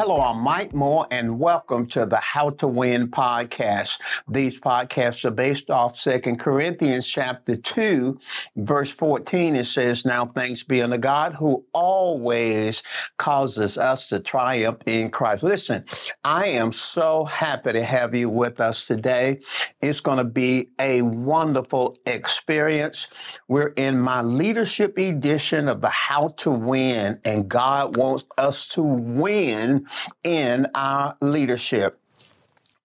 Hello, I'm Mike Moore, and welcome to the How to Win podcast. These podcasts are based off Second Corinthians chapter 2, verse 14. It says, Now thanks be unto God who always causes us to triumph in Christ. Listen, I am so happy to have you with us today. It's going to be a wonderful experience. We're in my leadership edition of the How to Win, and God wants us to win in our leadership.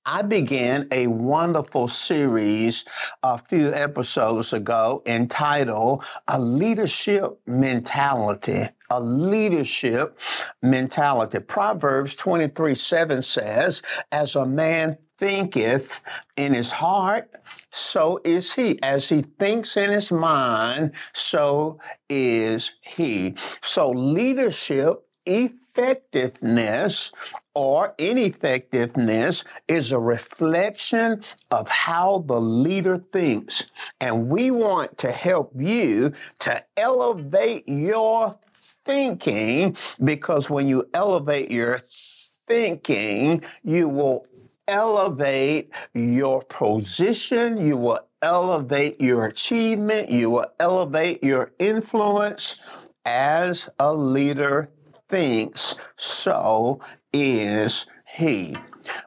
I began a wonderful series a few episodes ago entitled A Leadership Mentality. A leadership mentality. Proverbs 23 7 says, As a man thinketh in his heart, so is he. As he thinks in his mind, so is he. So leadership effectiveness or ineffectiveness is a reflection of how the leader thinks. And we want to help you to elevate your thinking because when you elevate your thinking, you will elevate your position, you will elevate your achievement, you will elevate your influence as a leader thinks, so is he.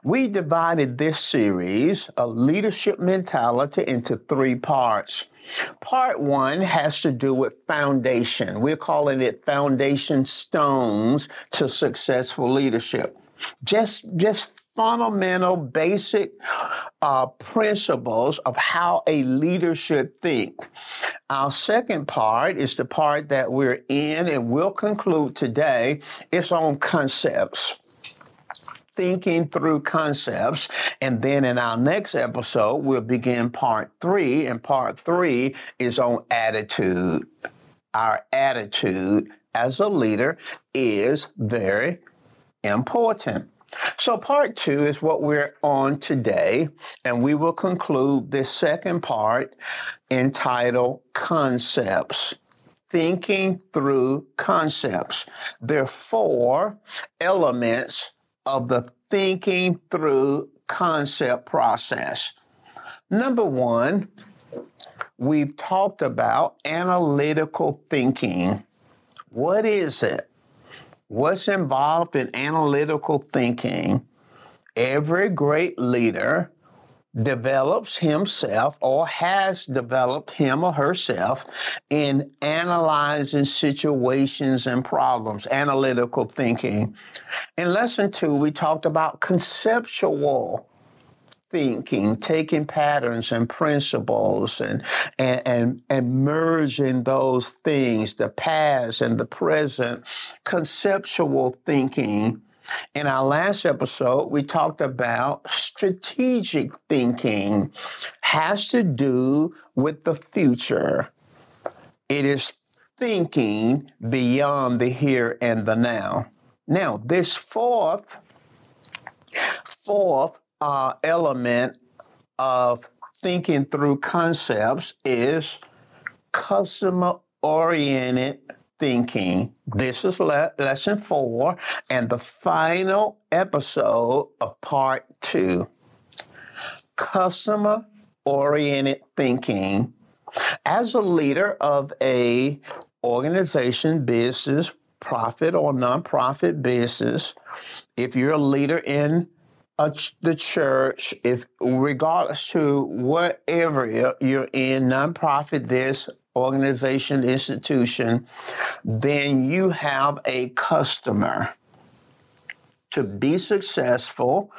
We divided this series, of Leadership Mentality, into three parts. Part one has to do with foundation. We're calling it foundation stones to successful leadership. Just, just fundamental, basic uh, principles of how a leader should think. Our second part is the part that we're in and we'll conclude today. It's on concepts thinking through concepts. And then in our next episode, we'll begin part three. And part three is on attitude. Our attitude as a leader is very important. So, part two is what we're on today, and we will conclude this second part entitled Concepts. Thinking through concepts. There are four elements of the thinking through concept process. Number one, we've talked about analytical thinking. What is it? What's involved in analytical thinking, every great leader develops himself or has developed him or herself in analyzing situations and problems, analytical thinking. In lesson two, we talked about conceptual thinking, taking patterns and principles and, and, and, and merging those things, the past and the present, conceptual thinking. In our last episode, we talked about strategic thinking has to do with the future. It is thinking beyond the here and the now. Now, this fourth, fourth uh, element of thinking through concepts is customer oriented thinking. This is le- lesson four and the final episode of part two. Customer oriented thinking. As a leader of a organization, business, profit or nonprofit business, if you're a leader in the church, if regardless to what area you're in, nonprofit, this organization, institution, then you have a customer. To be successful,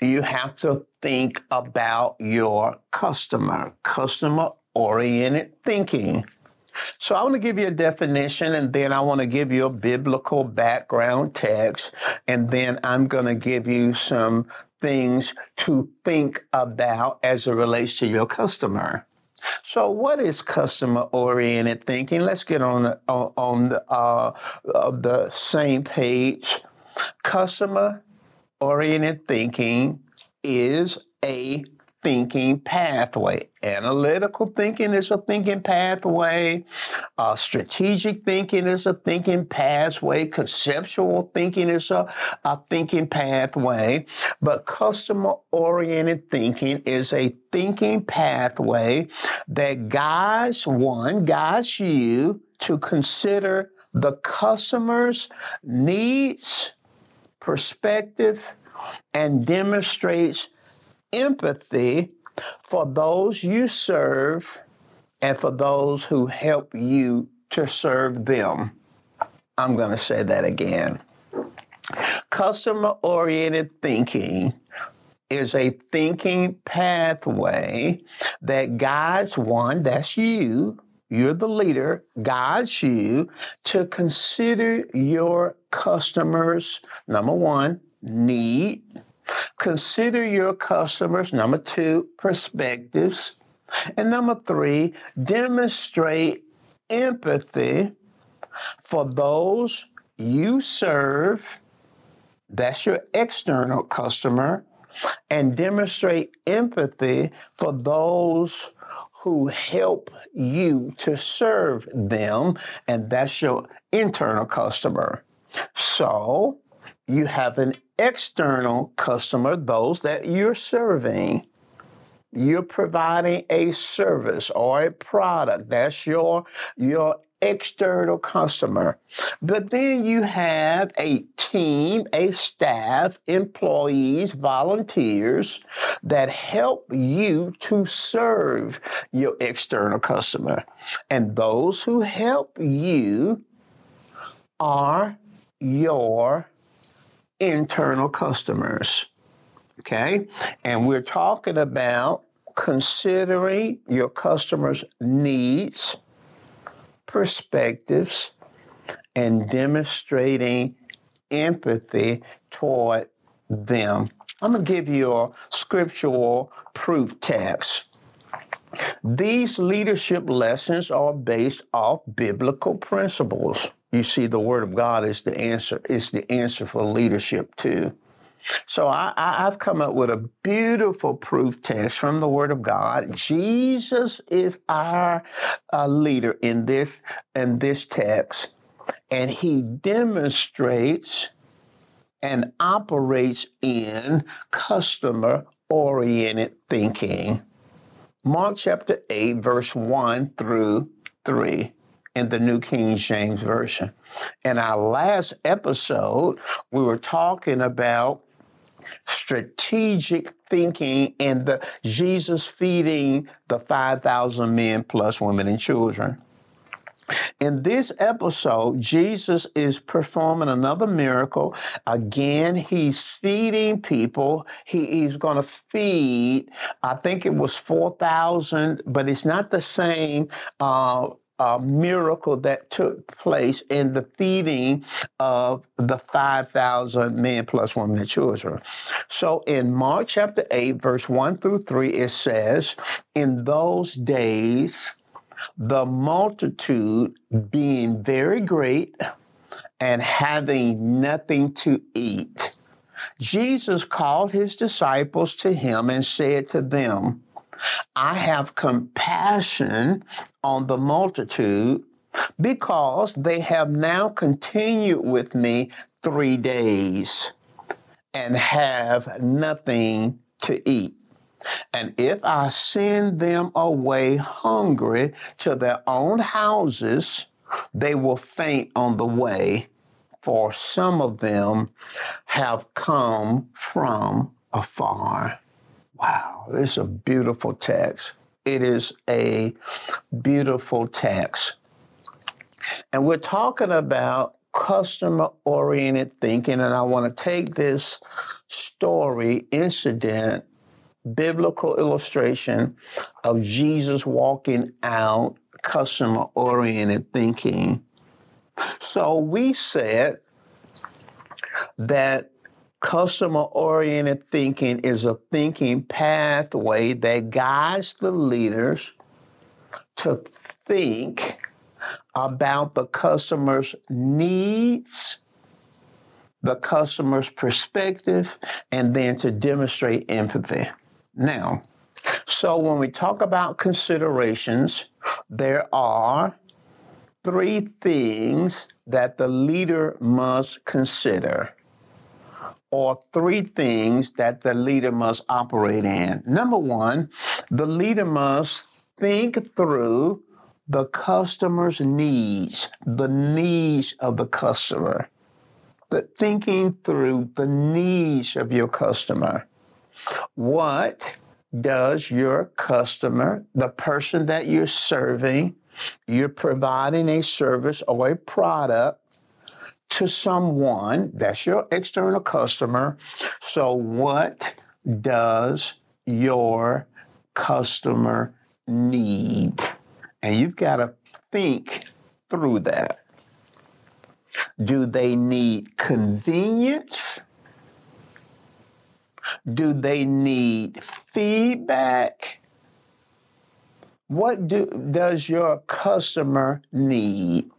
you have to think about your customer, customer oriented thinking. So I want to give you a definition and then I want to give you a biblical background text and then I'm going to give you some things to think about as it relates to your customer. So, what is customer oriented thinking? Let's get on the, on the, uh, the same page. Customer oriented thinking is a thinking pathway. Analytical thinking is a thinking pathway. Uh, strategic thinking is a thinking pathway. Conceptual thinking is a, a thinking pathway. But customer oriented thinking is a thinking pathway that guides one, guides you to consider the customer's needs, perspective, and demonstrates empathy for those you serve and for those who help you to serve them. I'm going to say that again. Customer oriented thinking is a thinking pathway that guides one, that's you, you're the leader, guides you to consider your customers, number one, need, Consider your customers. Number two, perspectives. And number three, demonstrate empathy for those you serve. That's your external customer. And demonstrate empathy for those who help you to serve them. And that's your internal customer. So you have an external customer, those that you're serving. You're providing a service or a product. That's your, your external customer. But then you have a team, a staff, employees, volunteers that help you to serve your external customer. And those who help you are your internal customers. Okay. And we're talking about considering your customers' needs, perspectives, and demonstrating empathy toward them. I'm going to give you a scriptural proof text. These leadership lessons are based off biblical principles. You see, the Word of God is the answer. Is the answer for leadership too. So I, have come up with a beautiful proof text from the Word of God. Jesus is our uh, leader in this in this text, and He demonstrates and operates in customer oriented thinking. Mark chapter 8, verse 1 through 3 in the New King James Version. In our last episode, we were talking about strategic thinking and the Jesus feeding the 5,000 men plus women and children. In this episode, Jesus is performing another miracle. Again, he's feeding people. He, he's going to feed, I think it was 4,000, but it's not the same uh, uh, miracle that took place in the feeding of the 5,000 men plus women and children. So in Mark chapter 8, verse 1 through 3, it says, In those days, the multitude being very great and having nothing to eat. Jesus called his disciples to him and said to them, I have compassion on the multitude because they have now continued with me three days and have nothing to eat. And if I send them away hungry to their own houses, they will faint on the way, for some of them have come from afar. Wow, this is a beautiful text. It is a beautiful text. And we're talking about customer oriented thinking, and I want to take this story, incident, biblical illustration of Jesus walking out customer oriented thinking. So we said that customer oriented thinking is a thinking pathway that guides the leaders to think about the customer's needs, the customer's perspective, and then to demonstrate empathy. Now, So when we talk about considerations, there are three things that the leader must consider or three things that the leader must operate in. Number one, the leader must think through the customer's needs, the needs of the customer. The thinking through the needs of your customer. What does your customer, the person that you're serving, you're providing a service or a product to someone, that's your external customer. So, what does your customer need? And you've got to think through that. Do they need convenience? Do they need feedback? What do, does your customer need?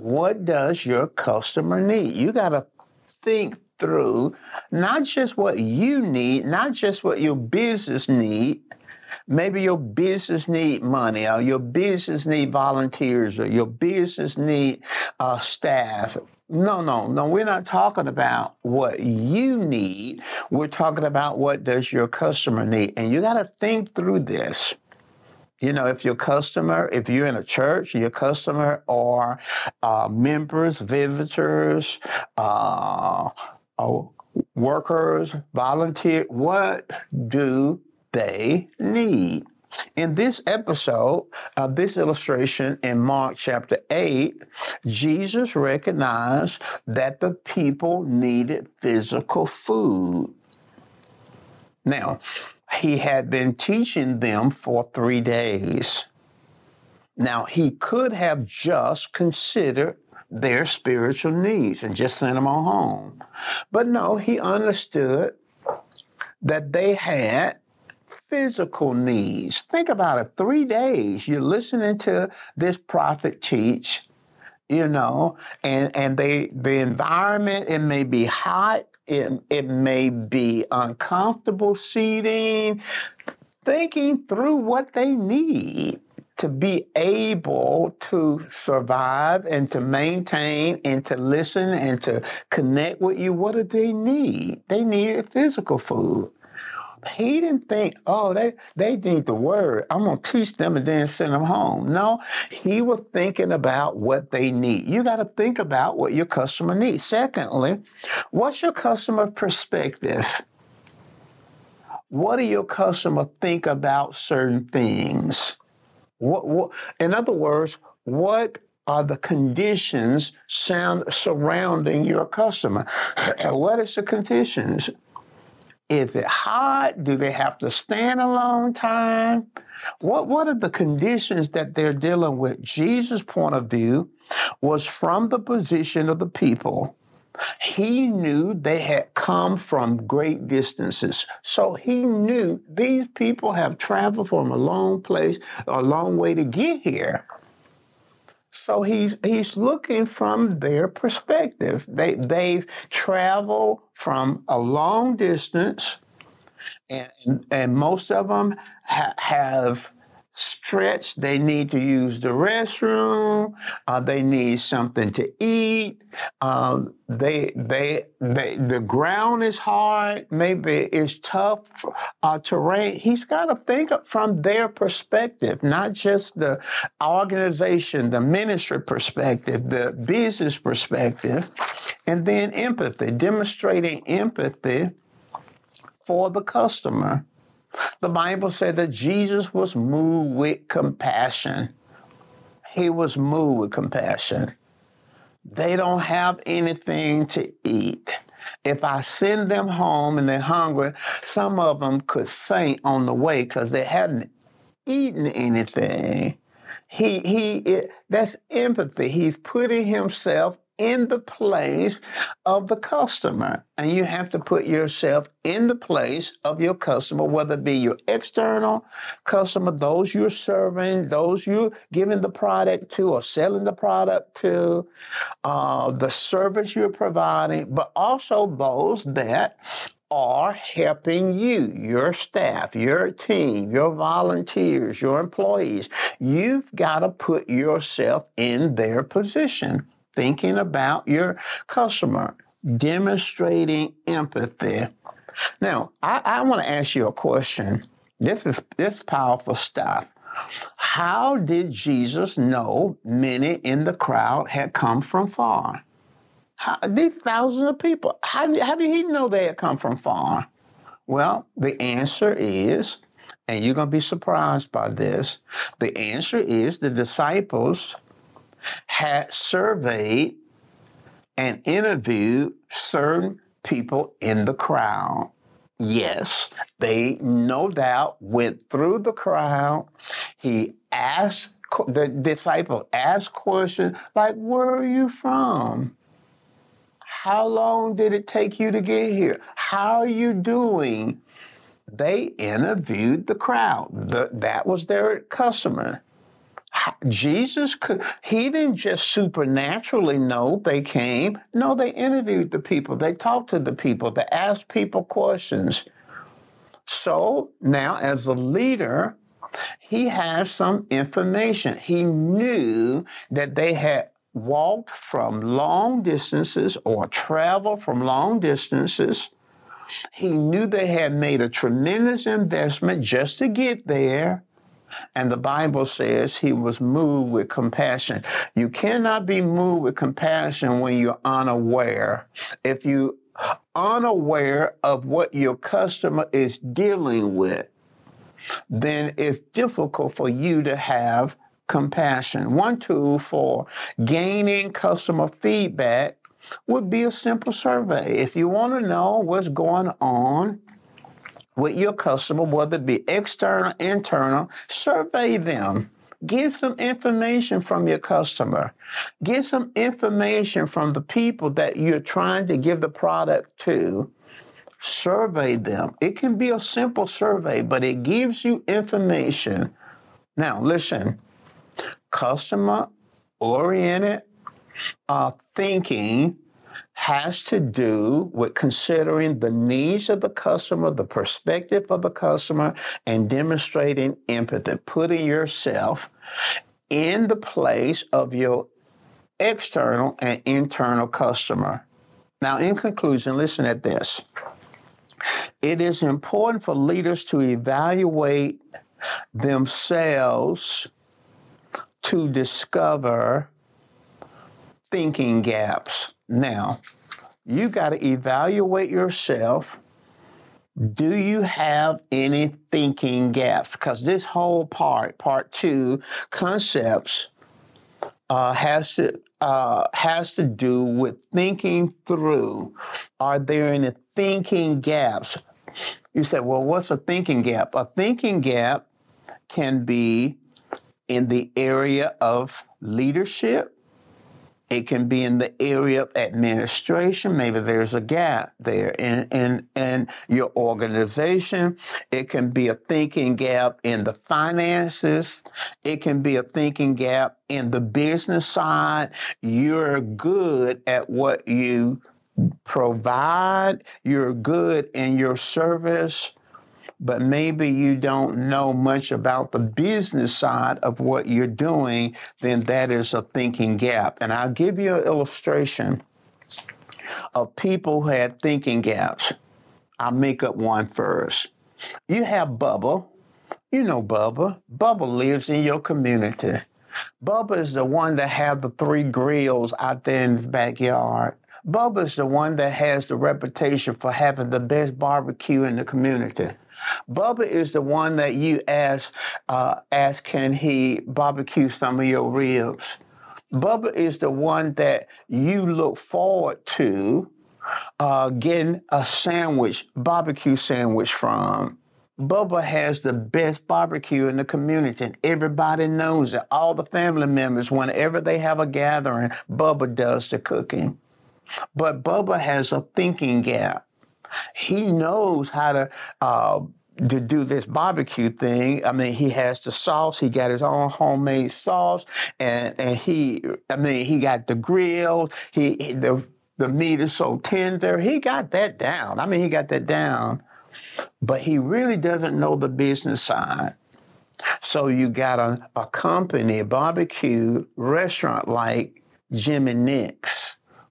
What does your customer need? You got to think through not just what you need, not just what your business need. Maybe your business need money, or your business need volunteers, or your business need uh, staff. No, no, no. We're not talking about what you need. We're talking about what does your customer need, and you got to think through this. You know, if your customer, if you're in a church, your customer are uh, members, visitors, uh, uh, workers, volunteer, what do they need? In this episode of this illustration in Mark chapter 8, Jesus recognized that the people needed physical food. Now, he had been teaching them for three days. Now, he could have just considered their spiritual needs and just sent them on home. But no, he understood that they had physical needs. Think about it three days. You're listening to this prophet teach, you know, and, and they the environment, it may be hot, it, it may be uncomfortable seating, thinking through what they need to be able to survive and to maintain and to listen and to connect with you. What do they need? They need physical food. He didn't think, oh, they, they need the word. I'm going to teach them and then send them home. No, he was thinking about what they need. You got to think about what your customer needs. Secondly, what's your customer perspective? What do your customer think about certain things? What, what, in other words, what are the conditions sound surrounding your customer? what is the conditions? Is it hot? Do they have to stand a long time? What, what are the conditions that they're dealing with? Jesus' point of view was from the position of the people. He knew they had come from great distances. So he knew these people have traveled from a long place, a long way to get here. So he's he's looking from their perspective. They they've traveled from a long distance, and and most of them ha- have stretch. They need to use the restroom. Uh, they need something to eat. Um, they, they, they, the ground is hard. Maybe it's tough uh, terrain. He's got to think from their perspective, not just the organization, the ministry perspective, the business perspective, and then empathy, demonstrating empathy for the customer the Bible said that Jesus was moved with compassion. He was moved with compassion. They don't have anything to eat. If I send them home and they're hungry, some of them could faint on the way because they hadn't eaten anything. He, he, it, that's empathy. He's putting himself in the place of the customer. And you have to put yourself in the place of your customer, whether it be your external customer, those you're serving, those you're giving the product to or selling the product to, uh, the service you're providing, but also those that are helping you, your staff, your team, your volunteers, your employees. You've got to put yourself in their position, thinking about your customer, demonstrating empathy. Now, I, I want to ask you a question. This is this powerful stuff. How did Jesus know many in the crowd had come from far? How, these thousands of people, how, how did he know they had come from far? Well, the answer is, and you're going to be surprised by this, the answer is the disciples had surveyed and interviewed certain people in the crowd. Yes, they no doubt went through the crowd. He asked the disciple asked questions like, "Where are you from? How long did it take you to get here? How are you doing?" They interviewed the crowd. The, that was their customer. Jesus could, he didn't just supernaturally know they came. No, they interviewed the people, they talked to the people, they asked people questions. So now, as a leader, he has some information. He knew that they had walked from long distances or traveled from long distances. He knew they had made a tremendous investment just to get there. And the Bible says he was moved with compassion. You cannot be moved with compassion when you're unaware. If you unaware of what your customer is dealing with, then it's difficult for you to have compassion. One tool for gaining customer feedback would be a simple survey. If you want to know what's going on with your customer, whether it be external, internal, survey them. Get some information from your customer. Get some information from the people that you're trying to give the product to. Survey them. It can be a simple survey, but it gives you information. Now, listen, customer oriented uh, thinking has to do with considering the needs of the customer, the perspective of the customer, and demonstrating empathy, putting yourself in the place of your external and internal customer. Now, in conclusion, listen at this. It is important for leaders to evaluate themselves to discover thinking gaps. Now, you got to evaluate yourself. Do you have any thinking gaps? Because this whole part, part two, concepts, uh, has to uh, has to do with thinking through. Are there any thinking gaps? You said, well, what's a thinking gap? A thinking gap can be in the area of leadership it can be in the area of administration. Maybe there's a gap there in, in, in your organization. It can be a thinking gap in the finances. It can be a thinking gap in the business side. You're good at what you provide. You're good in your service but maybe you don't know much about the business side of what you're doing, then that is a thinking gap. And I'll give you an illustration of people who had thinking gaps. I'll make up one first. You have Bubba. You know Bubba. Bubba lives in your community. Bubba is the one that have the three grills out there in his backyard. Bubba is the one that has the reputation for having the best barbecue in the community. Bubba is the one that you ask, uh, ask, can he barbecue some of your ribs? Bubba is the one that you look forward to uh, getting a sandwich, barbecue sandwich from. Bubba has the best barbecue in the community, and everybody knows it. All the family members, whenever they have a gathering, Bubba does the cooking. But Bubba has a thinking gap. He knows how to uh, to do this barbecue thing. I mean, he has the sauce. He got his own homemade sauce, and and he, I mean, he got the grill. He the the meat is so tender. He got that down. I mean, he got that down, but he really doesn't know the business side. So you got a, a company, a barbecue restaurant like Jim 'N Nick's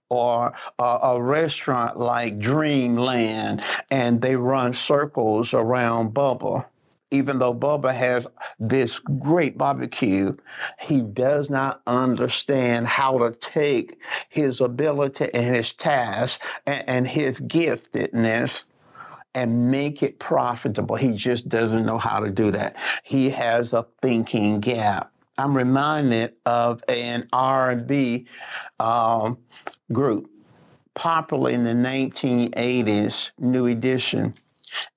or a, restaurant like Dreamland, and they run circles around Bubba. Even though Bubba has this great barbecue, he does not understand how to take his ability and his task and, and his giftedness and make it profitable. He just doesn't know how to do that. He has a thinking gap. I'm reminded of an R&B um, group, popular in the 1980s, New Edition.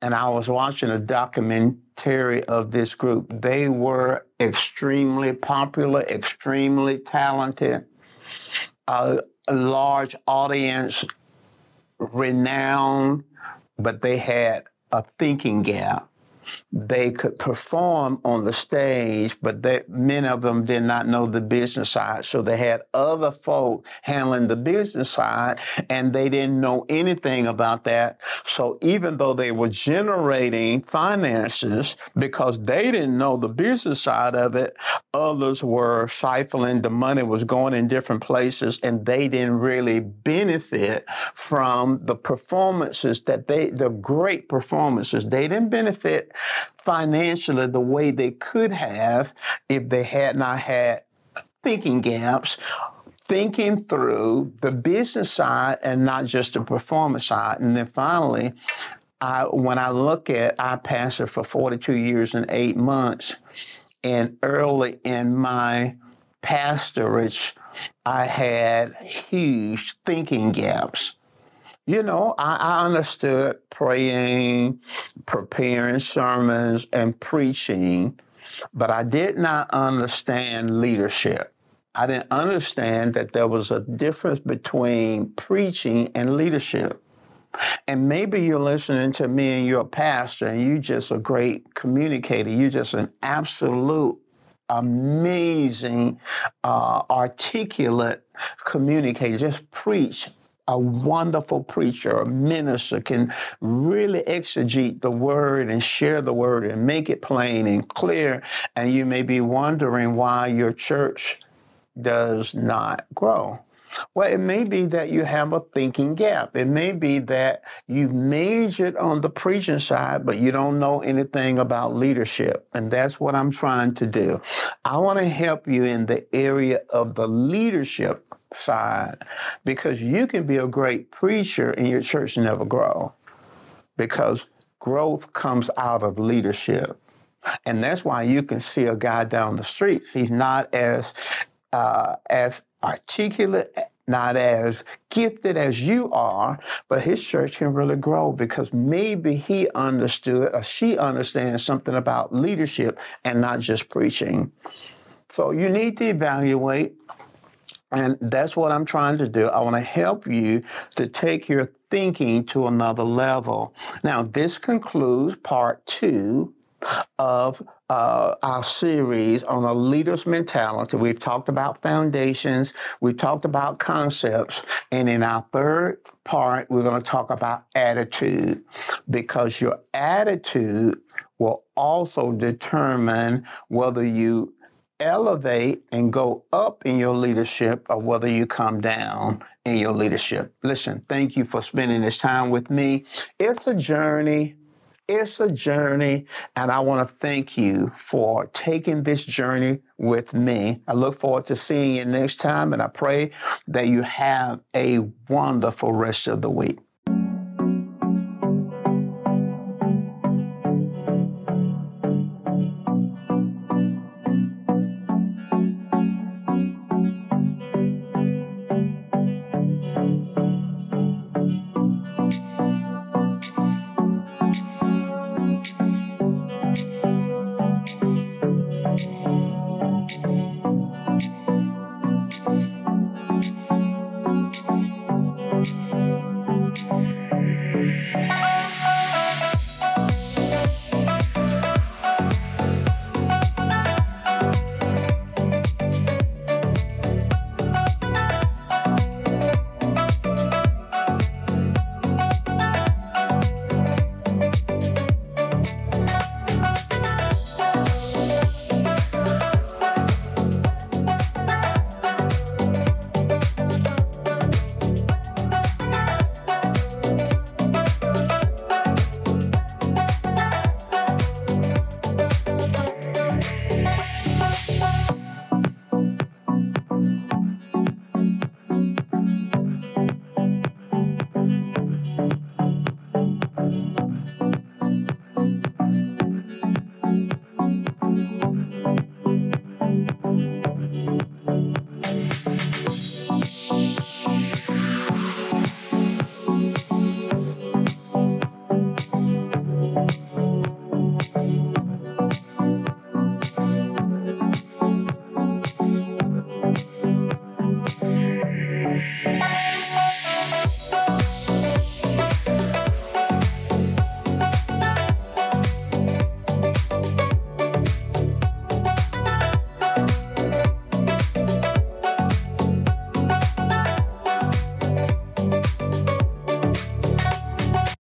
And I was watching a documentary of this group. They were extremely popular, extremely talented, a large audience, renowned, but they had a thinking gap they could perform on the stage, but they, many of them did not know the business side. So they had other folk handling the business side, and they didn't know anything about that. So even though they were generating finances because they didn't know the business side of it, others were siphoning. The money was going in different places, and they didn't really benefit from the performances that they, the great performances. They didn't benefit financially the way they could have if they had not had thinking gaps thinking through the business side and not just the performance side. And then finally, I, when I look at, I pastored for 42 years and eight months. And early in my pastorage, I had huge thinking gaps you know, I, I, understood praying, preparing sermons, and preaching, but I did not understand leadership. I didn't understand that there was a difference between preaching and leadership. And maybe you're listening to me and you're a pastor and you're just a great communicator. You're just an absolute amazing, uh, articulate communicator. Just preach a wonderful preacher, a minister can really exegete the word and share the word and make it plain and clear. And you may be wondering why your church does not grow. Well, it may be that you have a thinking gap. It may be that you majored on the preaching side, but you don't know anything about leadership. And that's what I'm trying to do. I want to help you in the area of the leadership side because you can be a great preacher and your church never grow because growth comes out of leadership. And that's why you can see a guy down the streets. He's not as uh, as articulate, not as gifted as you are, but his church can really grow because maybe he understood or she understands something about leadership and not just preaching. So you need to evaluate and that's what I'm trying to do. I want to help you to take your thinking to another level. Now, this concludes part two of uh, our series on a leader's mentality. We've talked about foundations, we've talked about concepts, and in our third part, we're going to talk about attitude because your attitude will also determine whether you elevate and go up in your leadership or whether you come down in your leadership. Listen, thank you for spending this time with me. It's a journey. It's a journey, and I want to thank you for taking this journey with me. I look forward to seeing you next time, and I pray that you have a wonderful rest of the week.